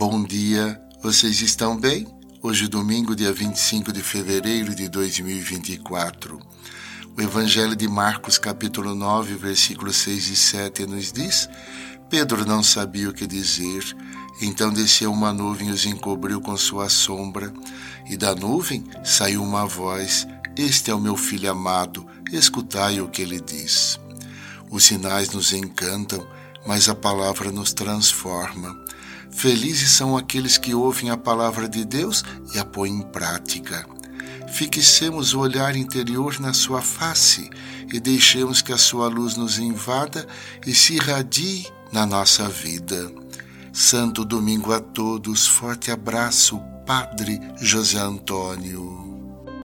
Bom dia, vocês estão bem? Hoje, domingo, dia 25 de fevereiro de 2024. O Evangelho de Marcos, capítulo 9, versículos 6 e 7, nos diz: Pedro não sabia o que dizer, então desceu uma nuvem e os encobriu com sua sombra, e da nuvem saiu uma voz: Este é o meu filho amado, escutai o que ele diz. Os sinais nos encantam, mas a palavra nos transforma. Felizes são aqueles que ouvem a palavra de Deus e a põem em prática. Fixemos o olhar interior na sua face e deixemos que a sua luz nos invada e se irradie na nossa vida. Santo domingo a todos, forte abraço, Padre José Antônio.